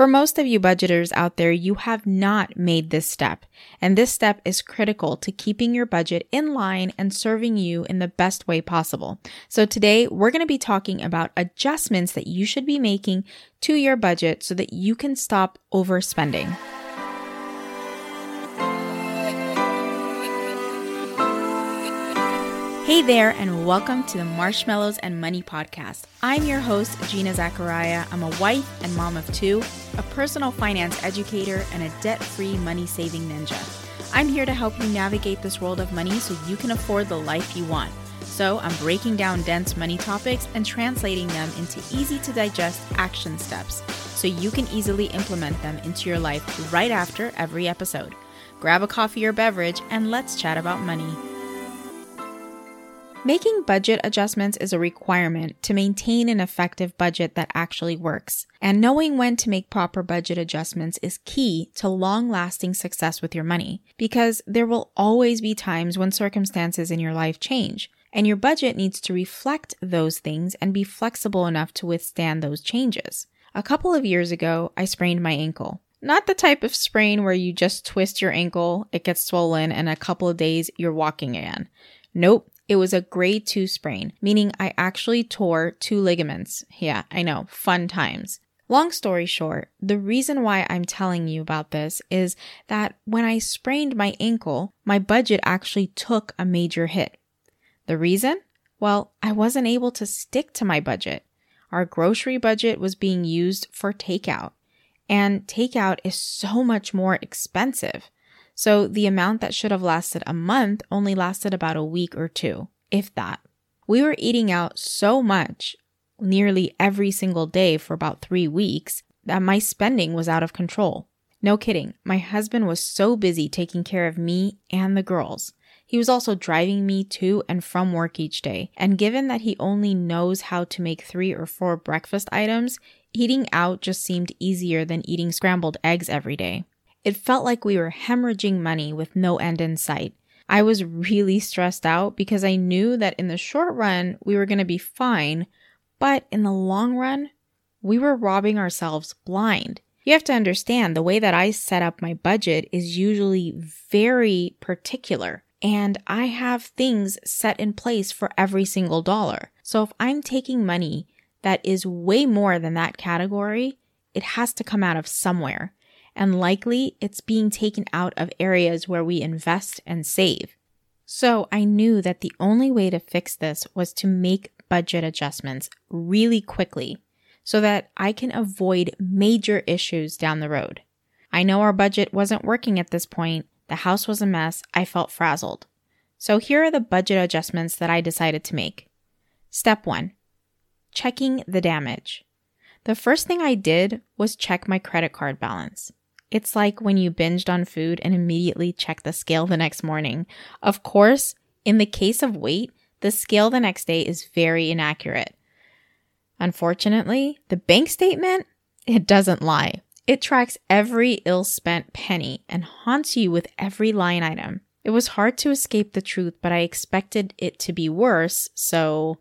For most of you budgeters out there, you have not made this step, and this step is critical to keeping your budget in line and serving you in the best way possible. So today, we're going to be talking about adjustments that you should be making to your budget so that you can stop overspending. Hey there, and welcome to the Marshmallows and Money Podcast. I'm your host, Gina Zachariah. I'm a wife and mom of two, a personal finance educator, and a debt free money saving ninja. I'm here to help you navigate this world of money so you can afford the life you want. So, I'm breaking down dense money topics and translating them into easy to digest action steps so you can easily implement them into your life right after every episode. Grab a coffee or beverage and let's chat about money. Making budget adjustments is a requirement to maintain an effective budget that actually works. And knowing when to make proper budget adjustments is key to long lasting success with your money because there will always be times when circumstances in your life change. And your budget needs to reflect those things and be flexible enough to withstand those changes. A couple of years ago, I sprained my ankle. Not the type of sprain where you just twist your ankle, it gets swollen, and a couple of days you're walking again. Nope, it was a grade two sprain, meaning I actually tore two ligaments. Yeah, I know, fun times. Long story short, the reason why I'm telling you about this is that when I sprained my ankle, my budget actually took a major hit. The reason? Well, I wasn't able to stick to my budget. Our grocery budget was being used for takeout, and takeout is so much more expensive. So the amount that should have lasted a month only lasted about a week or two, if that. We were eating out so much nearly every single day for about three weeks that my spending was out of control. No kidding, my husband was so busy taking care of me and the girls. He was also driving me to and from work each day, and given that he only knows how to make three or four breakfast items, eating out just seemed easier than eating scrambled eggs every day. It felt like we were hemorrhaging money with no end in sight. I was really stressed out because I knew that in the short run, we were going to be fine, but in the long run, we were robbing ourselves blind. You have to understand the way that I set up my budget is usually very particular. And I have things set in place for every single dollar. So if I'm taking money that is way more than that category, it has to come out of somewhere and likely it's being taken out of areas where we invest and save. So I knew that the only way to fix this was to make budget adjustments really quickly so that I can avoid major issues down the road. I know our budget wasn't working at this point. The house was a mess. I felt frazzled. So here are the budget adjustments that I decided to make. Step one, checking the damage. The first thing I did was check my credit card balance. It's like when you binged on food and immediately check the scale the next morning. Of course, in the case of weight, the scale the next day is very inaccurate. Unfortunately, the bank statement, it doesn't lie. It tracks every ill spent penny and haunts you with every line item. It was hard to escape the truth, but I expected it to be worse, so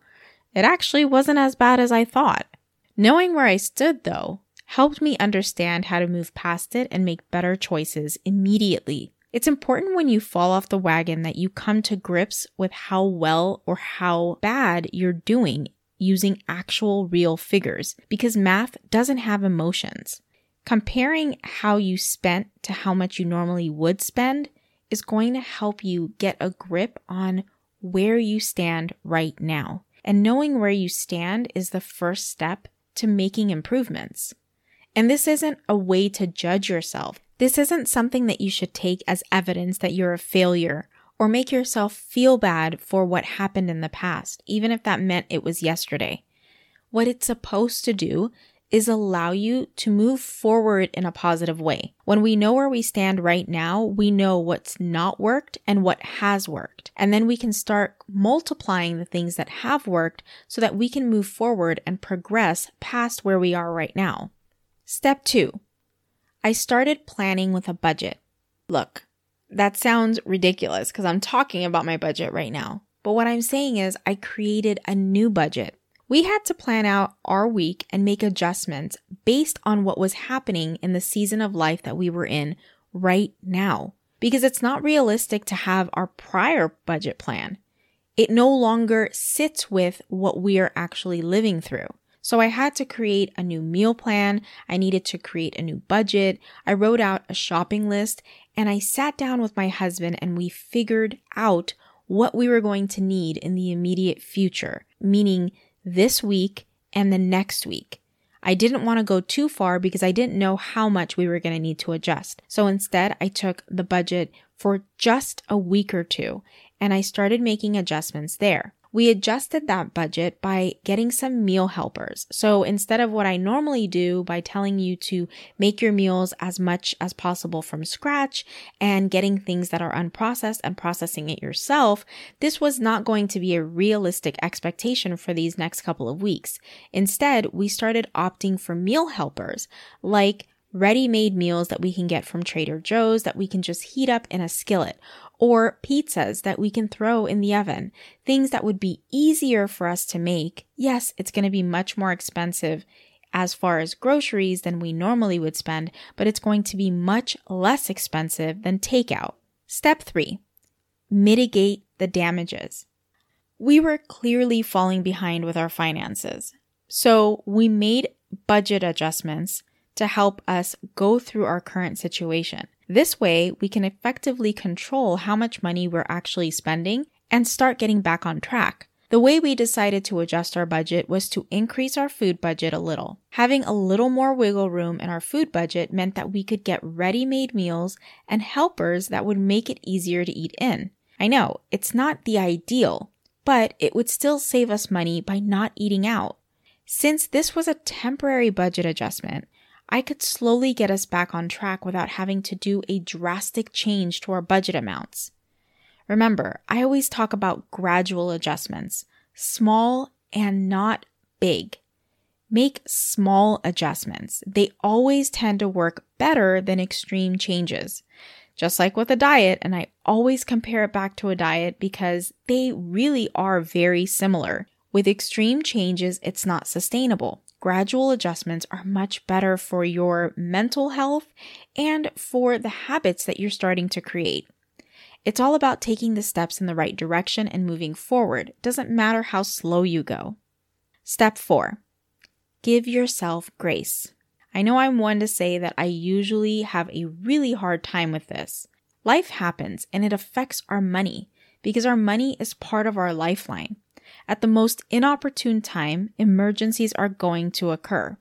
it actually wasn't as bad as I thought. Knowing where I stood, though, helped me understand how to move past it and make better choices immediately. It's important when you fall off the wagon that you come to grips with how well or how bad you're doing using actual real figures because math doesn't have emotions. Comparing how you spent to how much you normally would spend is going to help you get a grip on where you stand right now. And knowing where you stand is the first step to making improvements. And this isn't a way to judge yourself. This isn't something that you should take as evidence that you're a failure or make yourself feel bad for what happened in the past, even if that meant it was yesterday. What it's supposed to do is allow you to move forward in a positive way. When we know where we stand right now, we know what's not worked and what has worked. And then we can start multiplying the things that have worked so that we can move forward and progress past where we are right now. Step two, I started planning with a budget. Look, that sounds ridiculous because I'm talking about my budget right now. But what I'm saying is I created a new budget. We had to plan out our week and make adjustments based on what was happening in the season of life that we were in right now. Because it's not realistic to have our prior budget plan. It no longer sits with what we are actually living through. So I had to create a new meal plan. I needed to create a new budget. I wrote out a shopping list and I sat down with my husband and we figured out what we were going to need in the immediate future, meaning this week and the next week. I didn't want to go too far because I didn't know how much we were going to need to adjust. So instead, I took the budget for just a week or two and I started making adjustments there. We adjusted that budget by getting some meal helpers. So instead of what I normally do by telling you to make your meals as much as possible from scratch and getting things that are unprocessed and processing it yourself, this was not going to be a realistic expectation for these next couple of weeks. Instead, we started opting for meal helpers like ready made meals that we can get from Trader Joe's that we can just heat up in a skillet or pizzas that we can throw in the oven, things that would be easier for us to make. Yes, it's going to be much more expensive as far as groceries than we normally would spend, but it's going to be much less expensive than takeout. Step three, mitigate the damages. We were clearly falling behind with our finances. So we made budget adjustments to help us go through our current situation. This way, we can effectively control how much money we're actually spending and start getting back on track. The way we decided to adjust our budget was to increase our food budget a little. Having a little more wiggle room in our food budget meant that we could get ready made meals and helpers that would make it easier to eat in. I know, it's not the ideal, but it would still save us money by not eating out. Since this was a temporary budget adjustment, I could slowly get us back on track without having to do a drastic change to our budget amounts. Remember, I always talk about gradual adjustments, small and not big. Make small adjustments. They always tend to work better than extreme changes. Just like with a diet, and I always compare it back to a diet because they really are very similar. With extreme changes, it's not sustainable gradual adjustments are much better for your mental health and for the habits that you're starting to create. It's all about taking the steps in the right direction and moving forward. Doesn't matter how slow you go. Step four, give yourself grace. I know I'm one to say that I usually have a really hard time with this. Life happens and it affects our money because our money is part of our lifeline. At the most inopportune time, emergencies are going to occur.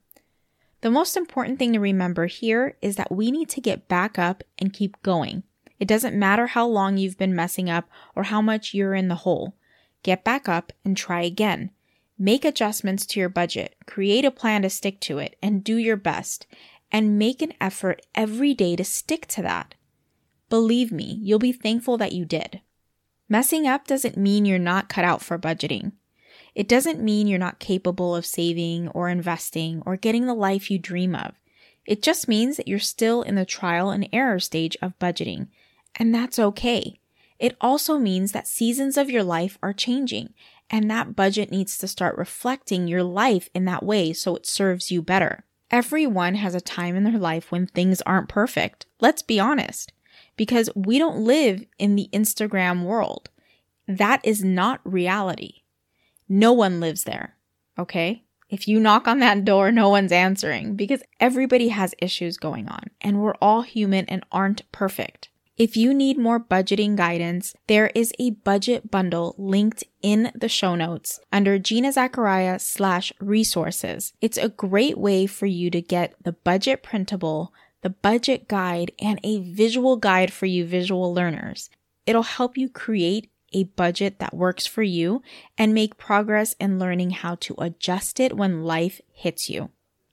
The most important thing to remember here is that we need to get back up and keep going. It doesn't matter how long you've been messing up or how much you're in the hole. Get back up and try again. Make adjustments to your budget, create a plan to stick to it, and do your best. And make an effort every day to stick to that. Believe me, you'll be thankful that you did. Messing up doesn't mean you're not cut out for budgeting. It doesn't mean you're not capable of saving or investing or getting the life you dream of. It just means that you're still in the trial and error stage of budgeting, and that's okay. It also means that seasons of your life are changing, and that budget needs to start reflecting your life in that way so it serves you better. Everyone has a time in their life when things aren't perfect. Let's be honest because we don't live in the Instagram world. That is not reality. No one lives there. Okay. If you knock on that door, no one's answering because everybody has issues going on and we're all human and aren't perfect. If you need more budgeting guidance, there is a budget bundle linked in the show notes under Gina Zachariah slash resources. It's a great way for you to get the budget printable the budget guide, and a visual guide for you visual learners. It'll help you create a budget that works for you and make progress in learning how to adjust it when life hits you.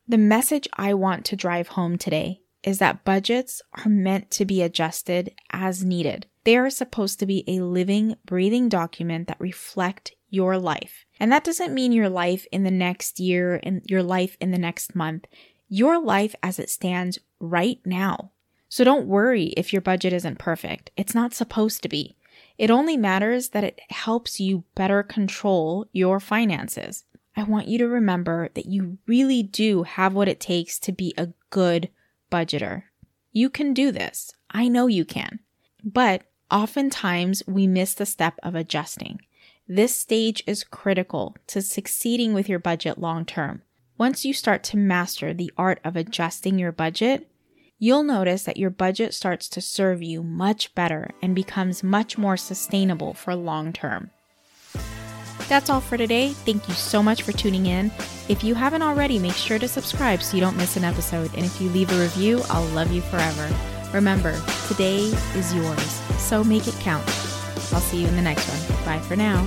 The message I want to drive home today is that budgets are meant to be adjusted as needed. They are supposed to be a living, breathing document that reflect your life. And that doesn't mean your life in the next year and your life in the next month your life as it stands right now. So don't worry if your budget isn't perfect. It's not supposed to be. It only matters that it helps you better control your finances. I want you to remember that you really do have what it takes to be a good budgeter. You can do this. I know you can. But oftentimes we miss the step of adjusting. This stage is critical to succeeding with your budget long term. Once you start to master the art of adjusting your budget, you'll notice that your budget starts to serve you much better and becomes much more sustainable for long term. That's all for today. Thank you so much for tuning in. If you haven't already, make sure to subscribe so you don't miss an episode. And if you leave a review, I'll love you forever. Remember, today is yours, so make it count. I'll see you in the next one. Bye for now.